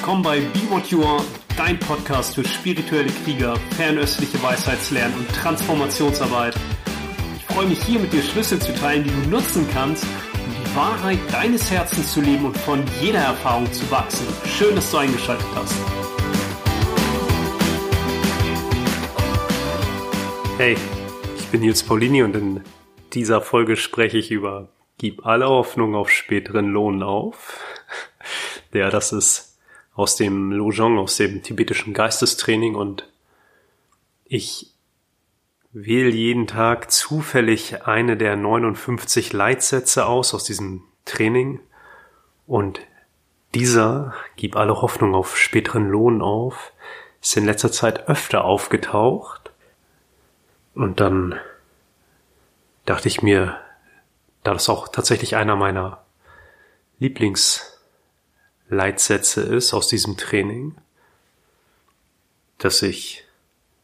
willkommen bei Be What You Are, dein Podcast für spirituelle Krieger, fernöstliche Weisheitslernen und Transformationsarbeit. Ich freue mich hier mit dir Schlüssel zu teilen, die du nutzen kannst, um die Wahrheit deines Herzens zu leben und von jeder Erfahrung zu wachsen. Schön, dass du eingeschaltet hast. Hey, ich bin Nils Paulini und in dieser Folge spreche ich über Gib alle Hoffnung auf späteren Lohn auf. Ja, das ist aus dem Lojong, aus dem tibetischen Geistestraining und ich wähle jeden Tag zufällig eine der 59 Leitsätze aus aus diesem Training. Und dieser, gib alle Hoffnung auf späteren Lohn auf, ist in letzter Zeit öfter aufgetaucht. Und dann dachte ich mir, da das auch tatsächlich einer meiner Lieblingsleitsätze ist aus diesem Training, dass ich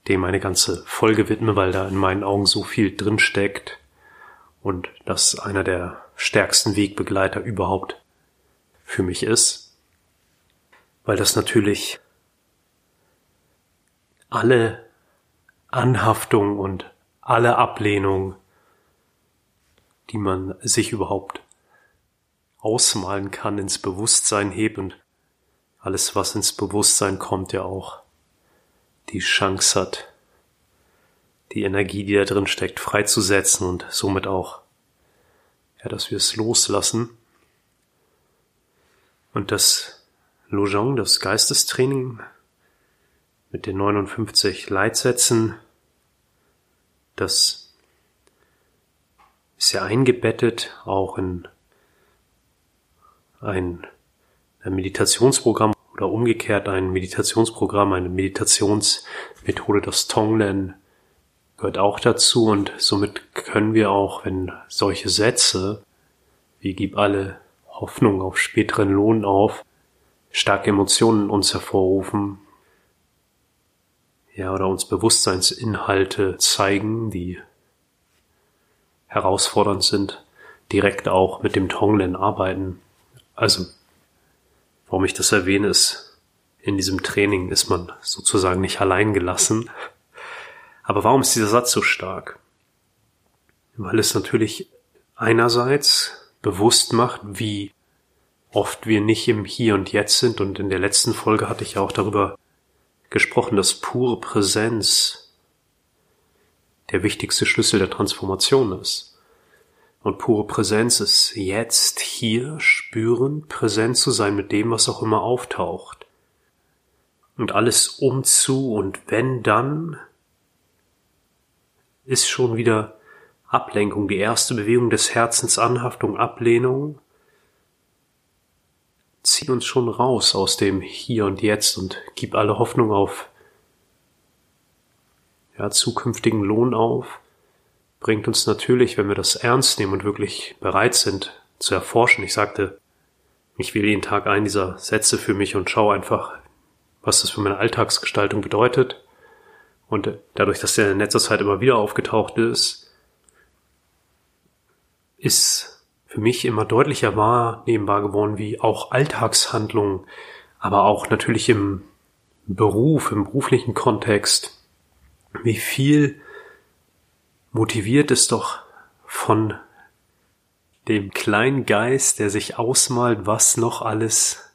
dem eine ganze Folge widme, weil da in meinen Augen so viel drin steckt und das einer der stärksten Wegbegleiter überhaupt für mich ist, weil das natürlich alle Anhaftung und alle Ablehnung die man sich überhaupt ausmalen kann, ins Bewusstsein hebt und alles, was ins Bewusstsein kommt, ja auch die Chance hat, die Energie, die da drin steckt, freizusetzen und somit auch, ja, dass wir es loslassen. Und das Lojong, das Geistestraining mit den 59 Leitsätzen, das ist ja eingebettet auch in ein, ein Meditationsprogramm oder umgekehrt ein Meditationsprogramm, eine Meditationsmethode, das Tonglen gehört auch dazu und somit können wir auch, wenn solche Sätze wie gib alle Hoffnung auf späteren Lohn auf, starke Emotionen uns hervorrufen, ja, oder uns Bewusstseinsinhalte zeigen, die herausfordernd sind, direkt auch mit dem Tonglen arbeiten. Also, warum ich das erwähne, ist, in diesem Training ist man sozusagen nicht allein gelassen. Aber warum ist dieser Satz so stark? Weil es natürlich einerseits bewusst macht, wie oft wir nicht im Hier und Jetzt sind. Und in der letzten Folge hatte ich ja auch darüber gesprochen, dass pure Präsenz der wichtigste Schlüssel der Transformation ist. Und pure Präsenz ist jetzt hier spüren, präsent zu sein mit dem, was auch immer auftaucht. Und alles umzu und wenn dann ist schon wieder Ablenkung, die erste Bewegung des Herzens, Anhaftung, Ablehnung, zieht uns schon raus aus dem Hier und Jetzt und gib alle Hoffnung auf. Ja, zukünftigen Lohn auf, bringt uns natürlich, wenn wir das ernst nehmen und wirklich bereit sind zu erforschen. Ich sagte, ich wähle jeden Tag einen dieser Sätze für mich und schaue einfach, was das für meine Alltagsgestaltung bedeutet. Und dadurch, dass der in letzter Zeit immer wieder aufgetaucht ist, ist für mich immer deutlicher wahrnehmbar geworden, wie auch Alltagshandlungen, aber auch natürlich im Beruf, im beruflichen Kontext, wie viel motiviert es doch von dem kleinen Geist, der sich ausmalt, was noch alles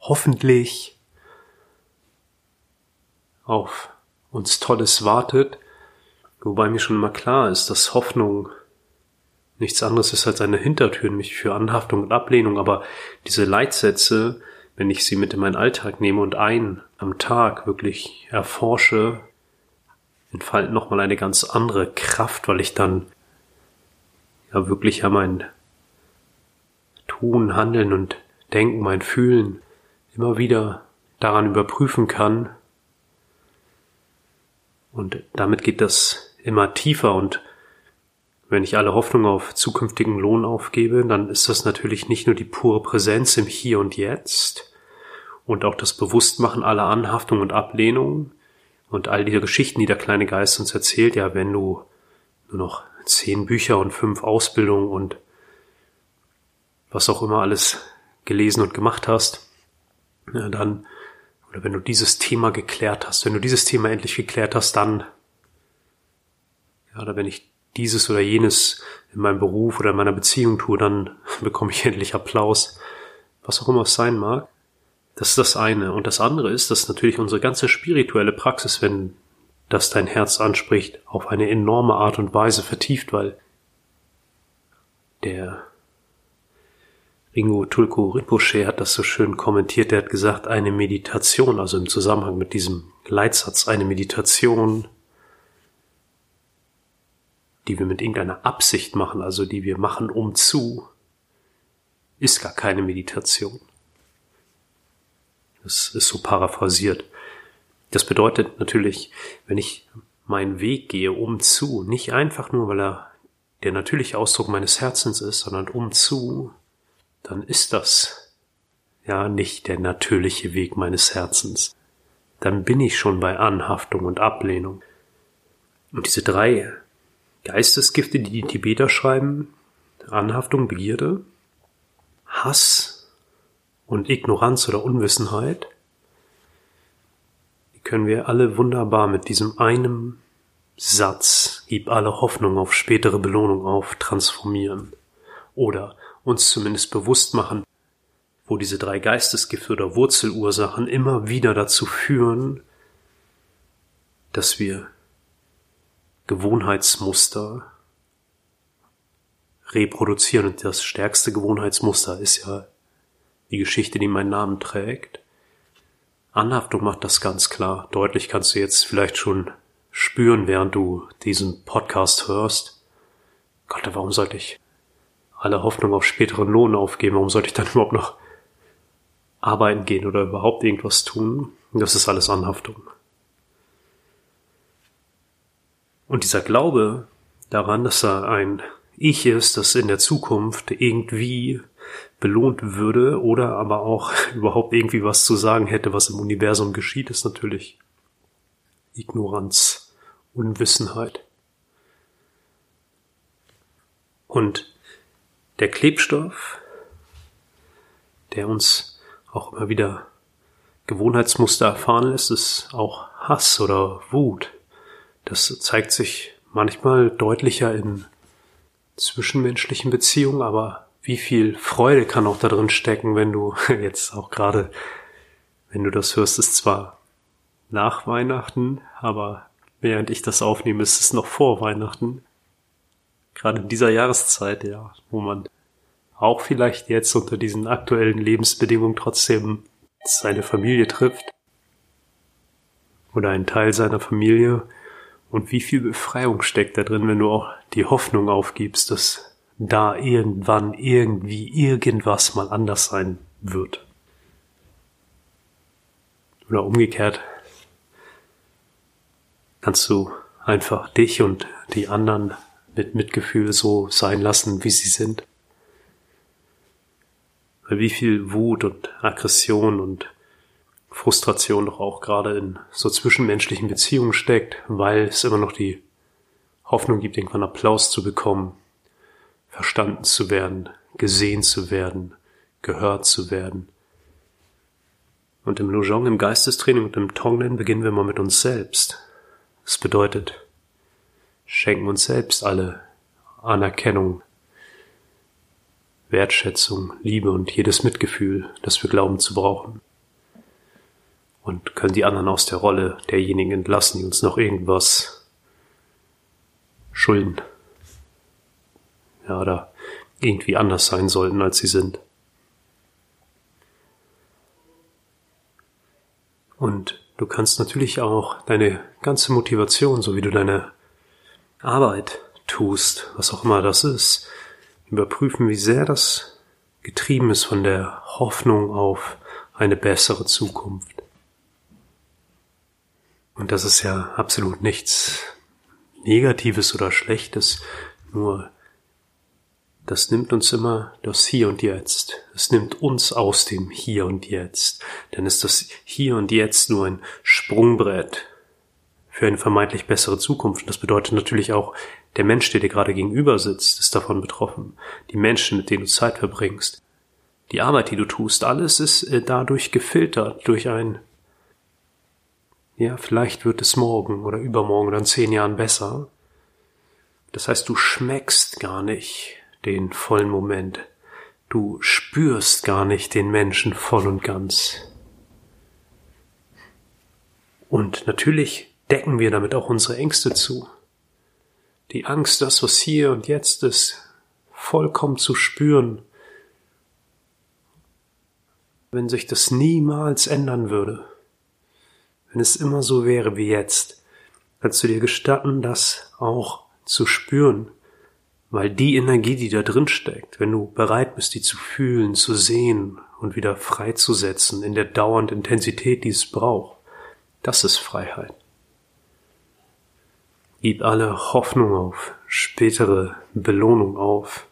hoffentlich auf uns Tolles wartet, wobei mir schon immer klar ist, dass Hoffnung nichts anderes ist als eine Hintertür, nämlich für Anhaftung und Ablehnung, aber diese Leitsätze, wenn ich sie mit in meinen Alltag nehme und ein am Tag wirklich erforsche, entfalten nochmal eine ganz andere Kraft, weil ich dann ja wirklich ja mein Tun, Handeln und Denken, mein Fühlen immer wieder daran überprüfen kann. Und damit geht das immer tiefer und wenn ich alle Hoffnung auf zukünftigen Lohn aufgebe, dann ist das natürlich nicht nur die pure Präsenz im Hier und Jetzt und auch das Bewusstmachen aller Anhaftung und Ablehnung, und all diese Geschichten, die der kleine Geist uns erzählt, ja, wenn du nur noch zehn Bücher und fünf Ausbildungen und was auch immer alles gelesen und gemacht hast, ja, dann, oder wenn du dieses Thema geklärt hast, wenn du dieses Thema endlich geklärt hast, dann, ja, oder wenn ich dieses oder jenes in meinem Beruf oder in meiner Beziehung tue, dann bekomme ich endlich Applaus, was auch immer es sein mag. Das ist das eine. Und das andere ist, dass natürlich unsere ganze spirituelle Praxis, wenn das dein Herz anspricht, auf eine enorme Art und Weise vertieft, weil der Ringo Tulku Rinpoche hat das so schön kommentiert. Er hat gesagt, eine Meditation, also im Zusammenhang mit diesem Leitsatz, eine Meditation, die wir mit irgendeiner Absicht machen, also die wir machen um zu, ist gar keine Meditation. Das ist so paraphrasiert. Das bedeutet natürlich, wenn ich meinen Weg gehe um zu, nicht einfach nur, weil er der natürliche Ausdruck meines Herzens ist, sondern um zu, dann ist das ja nicht der natürliche Weg meines Herzens. Dann bin ich schon bei Anhaftung und Ablehnung. Und diese drei Geistesgifte, die die Tibeter schreiben, Anhaftung, Begierde, Hass und Ignoranz oder Unwissenheit, die können wir alle wunderbar mit diesem einem Satz, gib alle Hoffnung auf spätere Belohnung auf, transformieren. Oder uns zumindest bewusst machen, wo diese drei Geistesgifte oder Wurzelursachen immer wieder dazu führen, dass wir Gewohnheitsmuster reproduzieren. Und das stärkste Gewohnheitsmuster ist ja die Geschichte, die meinen Namen trägt. Anhaftung macht das ganz klar. Deutlich kannst du jetzt vielleicht schon spüren, während du diesen Podcast hörst. Gott, warum sollte ich alle Hoffnung auf späteren Lohn aufgeben? Warum sollte ich dann überhaupt noch arbeiten gehen oder überhaupt irgendwas tun? Das ist alles Anhaftung. Und dieser Glaube daran, dass er ein Ich ist, das in der Zukunft irgendwie belohnt würde oder aber auch überhaupt irgendwie was zu sagen hätte, was im Universum geschieht, ist natürlich Ignoranz, Unwissenheit. Und der Klebstoff, der uns auch immer wieder Gewohnheitsmuster erfahren lässt, ist auch Hass oder Wut. Das zeigt sich manchmal deutlicher in zwischenmenschlichen Beziehungen, aber wie viel Freude kann auch da drin stecken, wenn du jetzt auch gerade, wenn du das hörst, ist zwar nach Weihnachten, aber während ich das aufnehme, ist es noch vor Weihnachten. Gerade in dieser Jahreszeit, ja, wo man auch vielleicht jetzt unter diesen aktuellen Lebensbedingungen trotzdem seine Familie trifft oder einen Teil seiner Familie und wie viel Befreiung steckt da drin, wenn du auch die Hoffnung aufgibst, dass da irgendwann irgendwie irgendwas mal anders sein wird. Oder umgekehrt kannst du einfach dich und die anderen mit Mitgefühl so sein lassen, wie sie sind. Weil wie viel Wut und Aggression und Frustration doch auch gerade in so zwischenmenschlichen Beziehungen steckt, weil es immer noch die Hoffnung gibt, irgendwann Applaus zu bekommen, verstanden zu werden, gesehen zu werden, gehört zu werden. Und im Lojong, im Geistestraining und im Tonglen beginnen wir mal mit uns selbst. Das bedeutet, schenken uns selbst alle Anerkennung, Wertschätzung, Liebe und jedes Mitgefühl, das wir glauben zu brauchen und können die anderen aus der Rolle derjenigen entlassen, die uns noch irgendwas schulden. Ja, oder irgendwie anders sein sollten, als sie sind. Und du kannst natürlich auch deine ganze Motivation, so wie du deine Arbeit tust, was auch immer das ist, überprüfen, wie sehr das getrieben ist von der Hoffnung auf eine bessere Zukunft. Und das ist ja absolut nichts Negatives oder Schlechtes, nur das nimmt uns immer das Hier und Jetzt. Es nimmt uns aus dem Hier und Jetzt. Denn ist das Hier und Jetzt nur ein Sprungbrett für eine vermeintlich bessere Zukunft. Das bedeutet natürlich auch, der Mensch, der dir gerade gegenüber sitzt, ist davon betroffen. Die Menschen, mit denen du Zeit verbringst. die Arbeit, die du tust, alles ist äh, dadurch gefiltert durch ein, ja, vielleicht wird es morgen oder übermorgen oder in zehn Jahren besser. Das heißt, du schmeckst gar nicht den vollen Moment. Du spürst gar nicht den Menschen voll und ganz. Und natürlich decken wir damit auch unsere Ängste zu. Die Angst, das, was hier und jetzt ist, vollkommen zu spüren, wenn sich das niemals ändern würde, wenn es immer so wäre wie jetzt, kannst du dir gestatten, das auch zu spüren, weil die Energie, die da drin steckt, wenn du bereit bist, die zu fühlen, zu sehen und wieder freizusetzen in der dauernden Intensität, die es braucht, das ist Freiheit. Gib alle Hoffnung auf, spätere Belohnung auf.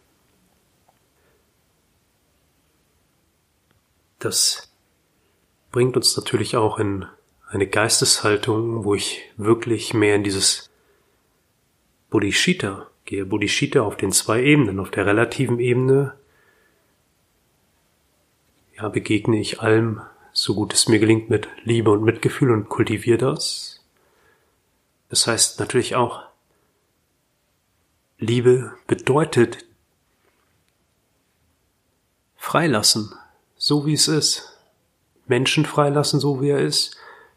Das bringt uns natürlich auch in eine Geisteshaltung, wo ich wirklich mehr in dieses Bodhicitta gehe. Bodhicitta auf den zwei Ebenen. Auf der relativen Ebene ja, begegne ich allem, so gut es mir gelingt, mit Liebe und Mitgefühl und kultiviere das. Das heißt natürlich auch, Liebe bedeutet freilassen, so wie es ist. Menschen freilassen, so wie er ist.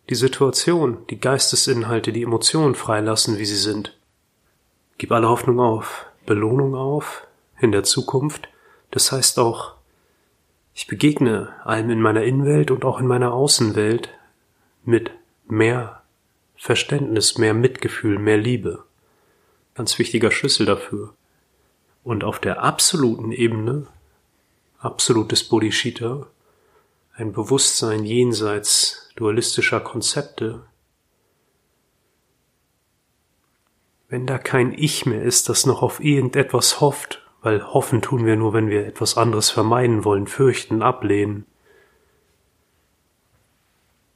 Die Situation, die Geistesinhalte, die Emotionen freilassen, wie sie sind. Gib alle Hoffnung auf, Belohnung auf in der Zukunft. Das heißt auch, ich begegne allem in meiner Innenwelt und auch in meiner Außenwelt mit mehr Verständnis, mehr Mitgefühl, mehr Liebe. Ganz wichtiger Schlüssel dafür. Und auf der absoluten Ebene absolutes Bodhicitta, ein Bewusstsein jenseits dualistischer Konzepte, wenn da kein Ich mehr ist, das noch auf irgendetwas hofft, weil hoffen tun wir nur, wenn wir etwas anderes vermeiden wollen, fürchten, ablehnen,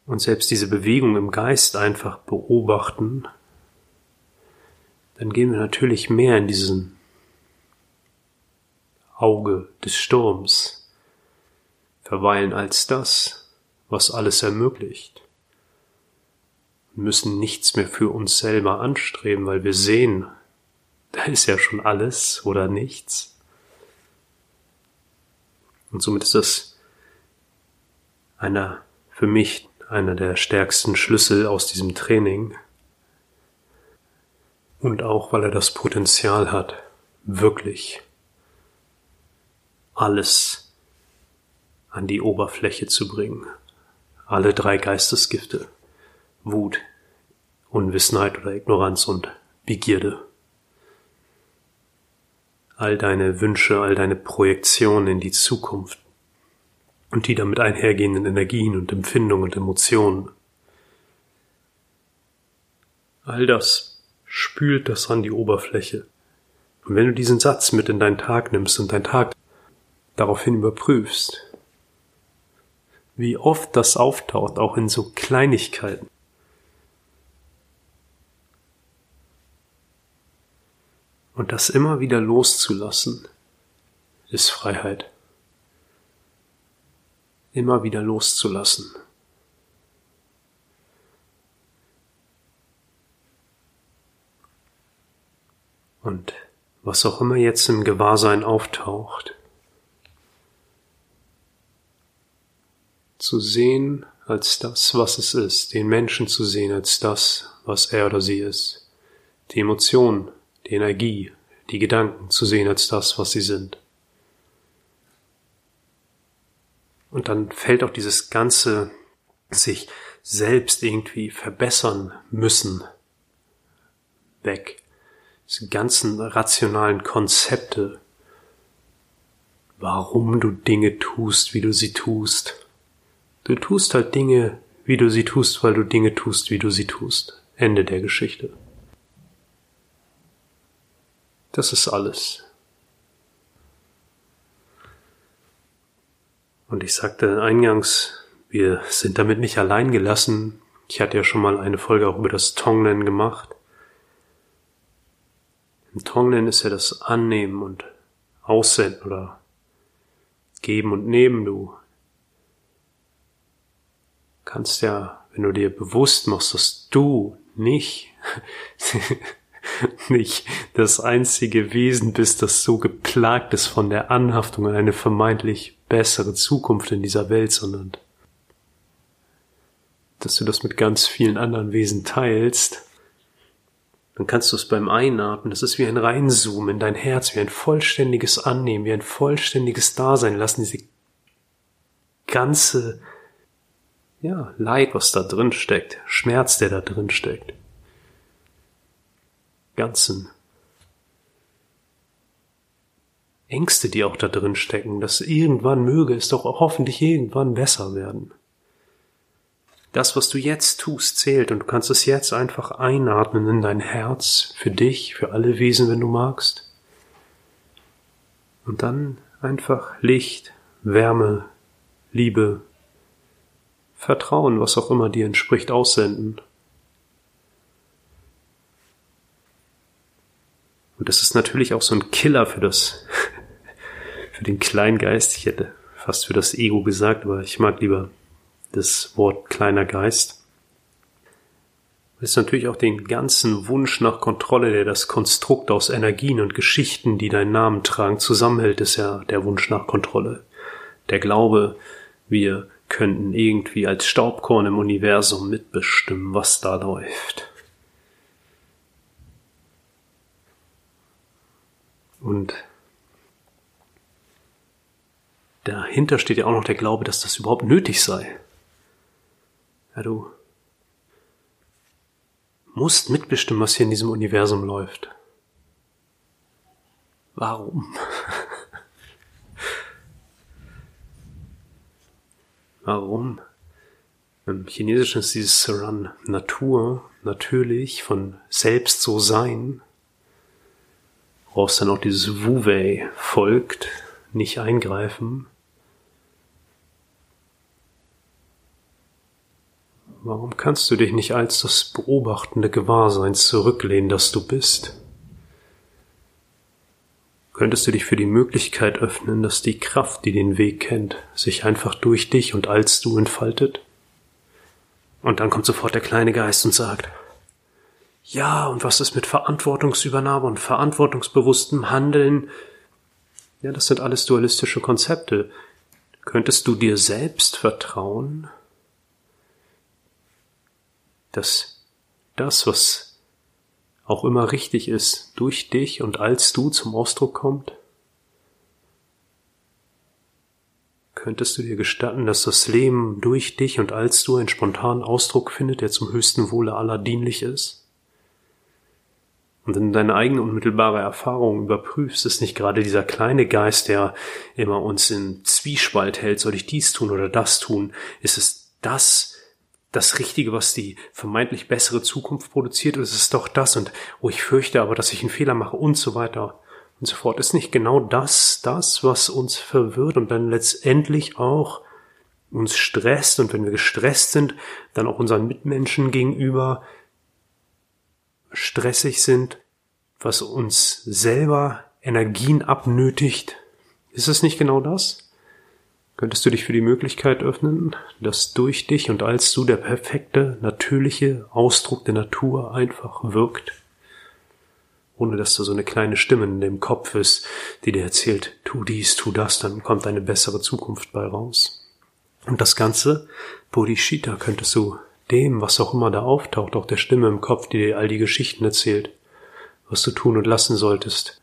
und selbst diese Bewegung im Geist einfach beobachten, dann gehen wir natürlich mehr in diesen Auge des Sturms verweilen als das, was alles ermöglicht. Müssen nichts mehr für uns selber anstreben, weil wir sehen, da ist ja schon alles oder nichts. Und somit ist das einer, für mich einer der stärksten Schlüssel aus diesem Training. Und auch, weil er das Potenzial hat, wirklich alles an die Oberfläche zu bringen. Alle drei Geistesgifte. Wut, Unwissenheit oder Ignoranz und Begierde. All deine Wünsche, all deine Projektionen in die Zukunft und die damit einhergehenden Energien und Empfindungen und Emotionen. All das spült das an die Oberfläche. Und wenn du diesen Satz mit in deinen Tag nimmst und dein Tag daraufhin überprüfst, wie oft das auftaucht, auch in so Kleinigkeiten. Und das immer wieder loszulassen, ist Freiheit. Immer wieder loszulassen. Und was auch immer jetzt im Gewahrsein auftaucht, zu sehen als das, was es ist, den Menschen zu sehen als das, was er oder sie ist, die Emotionen, die Energie, die Gedanken zu sehen als das, was sie sind. Und dann fällt auch dieses ganze sich selbst irgendwie verbessern müssen weg. Diese ganzen rationalen Konzepte, warum du Dinge tust, wie du sie tust, Du tust halt Dinge, wie du sie tust, weil du Dinge tust, wie du sie tust. Ende der Geschichte. Das ist alles. Und ich sagte eingangs, wir sind damit nicht allein gelassen. Ich hatte ja schon mal eine Folge auch über das Tonglen gemacht. Im Tonglen ist ja das Annehmen und Aussenden oder geben und nehmen. Du kannst ja, wenn du dir bewusst machst, dass du nicht, nicht das einzige Wesen bist, das so geplagt ist von der Anhaftung an eine vermeintlich bessere Zukunft in dieser Welt, sondern dass du das mit ganz vielen anderen Wesen teilst, dann kannst du es beim Einatmen, das ist wie ein Reinzoomen in dein Herz, wie ein vollständiges Annehmen, wie ein vollständiges Dasein lassen, diese ganze, ja, Leid, was da drin steckt, Schmerz, der da drin steckt, ganzen Ängste, die auch da drin stecken, dass irgendwann möge es doch hoffentlich irgendwann besser werden. Das, was du jetzt tust, zählt und du kannst es jetzt einfach einatmen in dein Herz, für dich, für alle Wesen, wenn du magst. Und dann einfach Licht, Wärme, Liebe, Vertrauen, was auch immer dir entspricht, aussenden. Und das ist natürlich auch so ein Killer für das, für den kleinen Geist. Ich hätte fast für das Ego gesagt, aber ich mag lieber das Wort kleiner Geist, ist natürlich auch den ganzen Wunsch nach Kontrolle, der das Konstrukt aus Energien und Geschichten, die deinen Namen tragen, zusammenhält, ist ja der Wunsch nach Kontrolle. Der Glaube, wir könnten irgendwie als Staubkorn im Universum mitbestimmen, was da läuft. Und dahinter steht ja auch noch der Glaube, dass das überhaupt nötig sei. Ja, du musst mitbestimmen, was hier in diesem Universum läuft. Warum? Warum? Im Chinesischen ist dieses Saran Natur, natürlich, von selbst so sein, woraus dann auch dieses Wu-Wei folgt, nicht eingreifen. Warum kannst du dich nicht als das beobachtende Gewahrsein zurücklehnen, das du bist? Könntest du dich für die Möglichkeit öffnen, dass die Kraft, die den Weg kennt, sich einfach durch dich und als du entfaltet? Und dann kommt sofort der kleine Geist und sagt, ja, und was ist mit Verantwortungsübernahme und verantwortungsbewusstem Handeln? Ja, das sind alles dualistische Konzepte. Könntest du dir selbst vertrauen? dass das, was auch immer richtig ist, durch dich und als du zum Ausdruck kommt? Könntest du dir gestatten, dass das Leben durch dich und als du einen spontanen Ausdruck findet, der zum höchsten Wohle aller dienlich ist? Und wenn du deine eigene unmittelbare Erfahrung überprüfst, ist nicht gerade dieser kleine Geist, der immer uns in Zwiespalt hält, soll ich dies tun oder das tun, ist es das, das Richtige, was die vermeintlich bessere Zukunft produziert, ist es doch das und oh, ich fürchte aber, dass ich einen Fehler mache und so weiter und so fort. Ist nicht genau das, das, was uns verwirrt und dann letztendlich auch uns stresst und wenn wir gestresst sind, dann auch unseren Mitmenschen gegenüber stressig sind, was uns selber Energien abnötigt. Ist es nicht genau das? Könntest du dich für die Möglichkeit öffnen, dass durch dich und als du der perfekte, natürliche Ausdruck der Natur einfach wirkt? Ohne dass da so eine kleine Stimme in dem Kopf ist, die dir erzählt, tu dies, tu das, dann kommt eine bessere Zukunft bei raus. Und das Ganze, Bodhicitta, könntest du dem, was auch immer da auftaucht, auch der Stimme im Kopf, die dir all die Geschichten erzählt, was du tun und lassen solltest,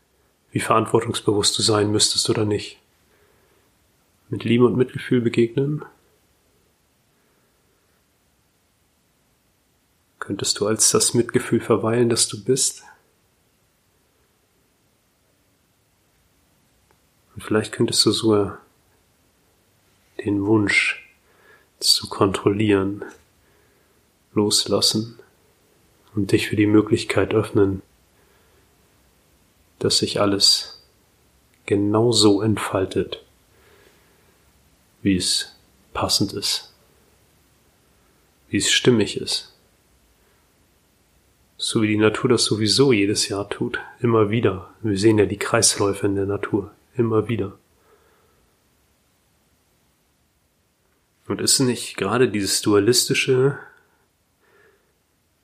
wie verantwortungsbewusst du sein müsstest oder nicht, mit Liebe und Mitgefühl begegnen? Könntest du als das Mitgefühl verweilen, das du bist? Und vielleicht könntest du sogar den Wunsch zu kontrollieren loslassen und dich für die Möglichkeit öffnen, dass sich alles genauso entfaltet, wie es passend ist, wie es stimmig ist. So wie die Natur das sowieso jedes Jahr tut, immer wieder. Wir sehen ja die Kreisläufe in der Natur, immer wieder. Und ist nicht gerade dieses dualistische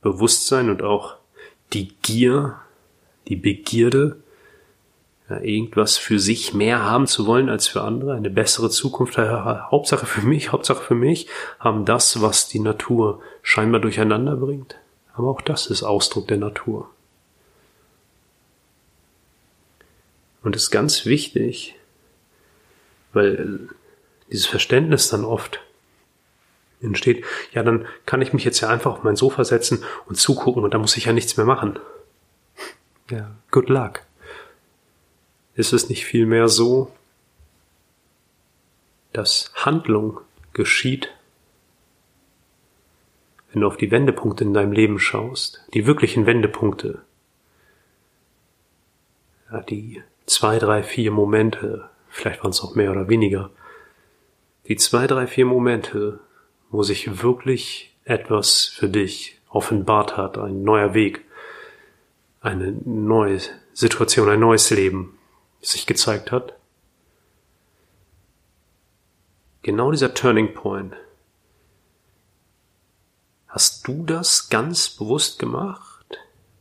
Bewusstsein und auch die Gier, die Begierde, ja, irgendwas für sich mehr haben zu wollen als für andere, eine bessere Zukunft, Hauptsache für mich, Hauptsache für mich, haben das, was die Natur scheinbar durcheinander bringt. Aber auch das ist Ausdruck der Natur. Und ist ganz wichtig, weil dieses Verständnis dann oft entsteht, ja, dann kann ich mich jetzt ja einfach auf mein Sofa setzen und zugucken und da muss ich ja nichts mehr machen. Ja, good luck. Ist es nicht vielmehr so, dass Handlung geschieht, wenn du auf die Wendepunkte in deinem Leben schaust, die wirklichen Wendepunkte, ja, die zwei, drei, vier Momente, vielleicht waren es auch mehr oder weniger, die zwei, drei, vier Momente, wo sich wirklich etwas für dich offenbart hat, ein neuer Weg, eine neue Situation, ein neues Leben sich gezeigt hat. Genau dieser Turning Point. Hast du das ganz bewusst gemacht?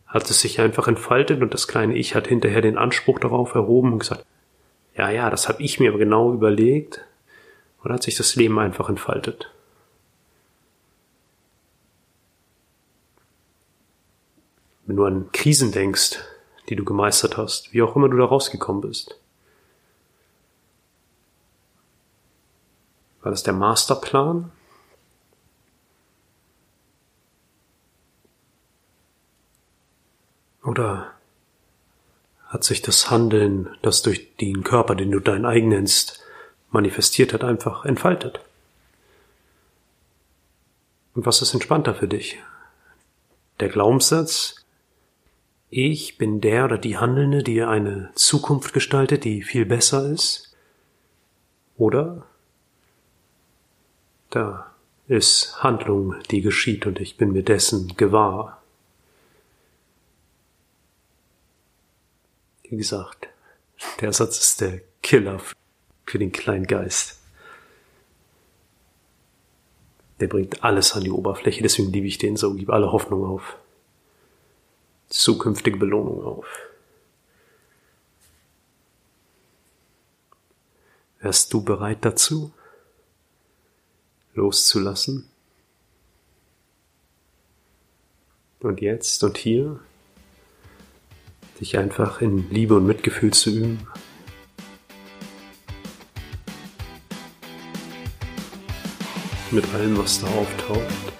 Hat es sich einfach entfaltet und das kleine Ich hat hinterher den Anspruch darauf erhoben und gesagt, ja, ja, das habe ich mir aber genau überlegt. Oder hat sich das Leben einfach entfaltet? Wenn du an Krisen denkst, die du gemeistert hast, wie auch immer du da rausgekommen bist. War das der Masterplan? Oder hat sich das Handeln, das durch den Körper, den du dein eigen nennst, manifestiert hat, einfach entfaltet? Und was ist entspannter für dich? Der Glaubenssatz, ich bin der oder die Handelnde, die eine Zukunft gestaltet, die viel besser ist? Oder da ist Handlung, die geschieht und ich bin mir dessen gewahr. Wie gesagt, der Satz ist der Killer für den kleinen Geist. Der bringt alles an die Oberfläche, deswegen liebe ich den so, gebe alle Hoffnung auf zukünftige Belohnung auf. Wärst du bereit dazu, loszulassen? Und jetzt und hier dich einfach in Liebe und Mitgefühl zu üben? Mit allem, was da auftaucht.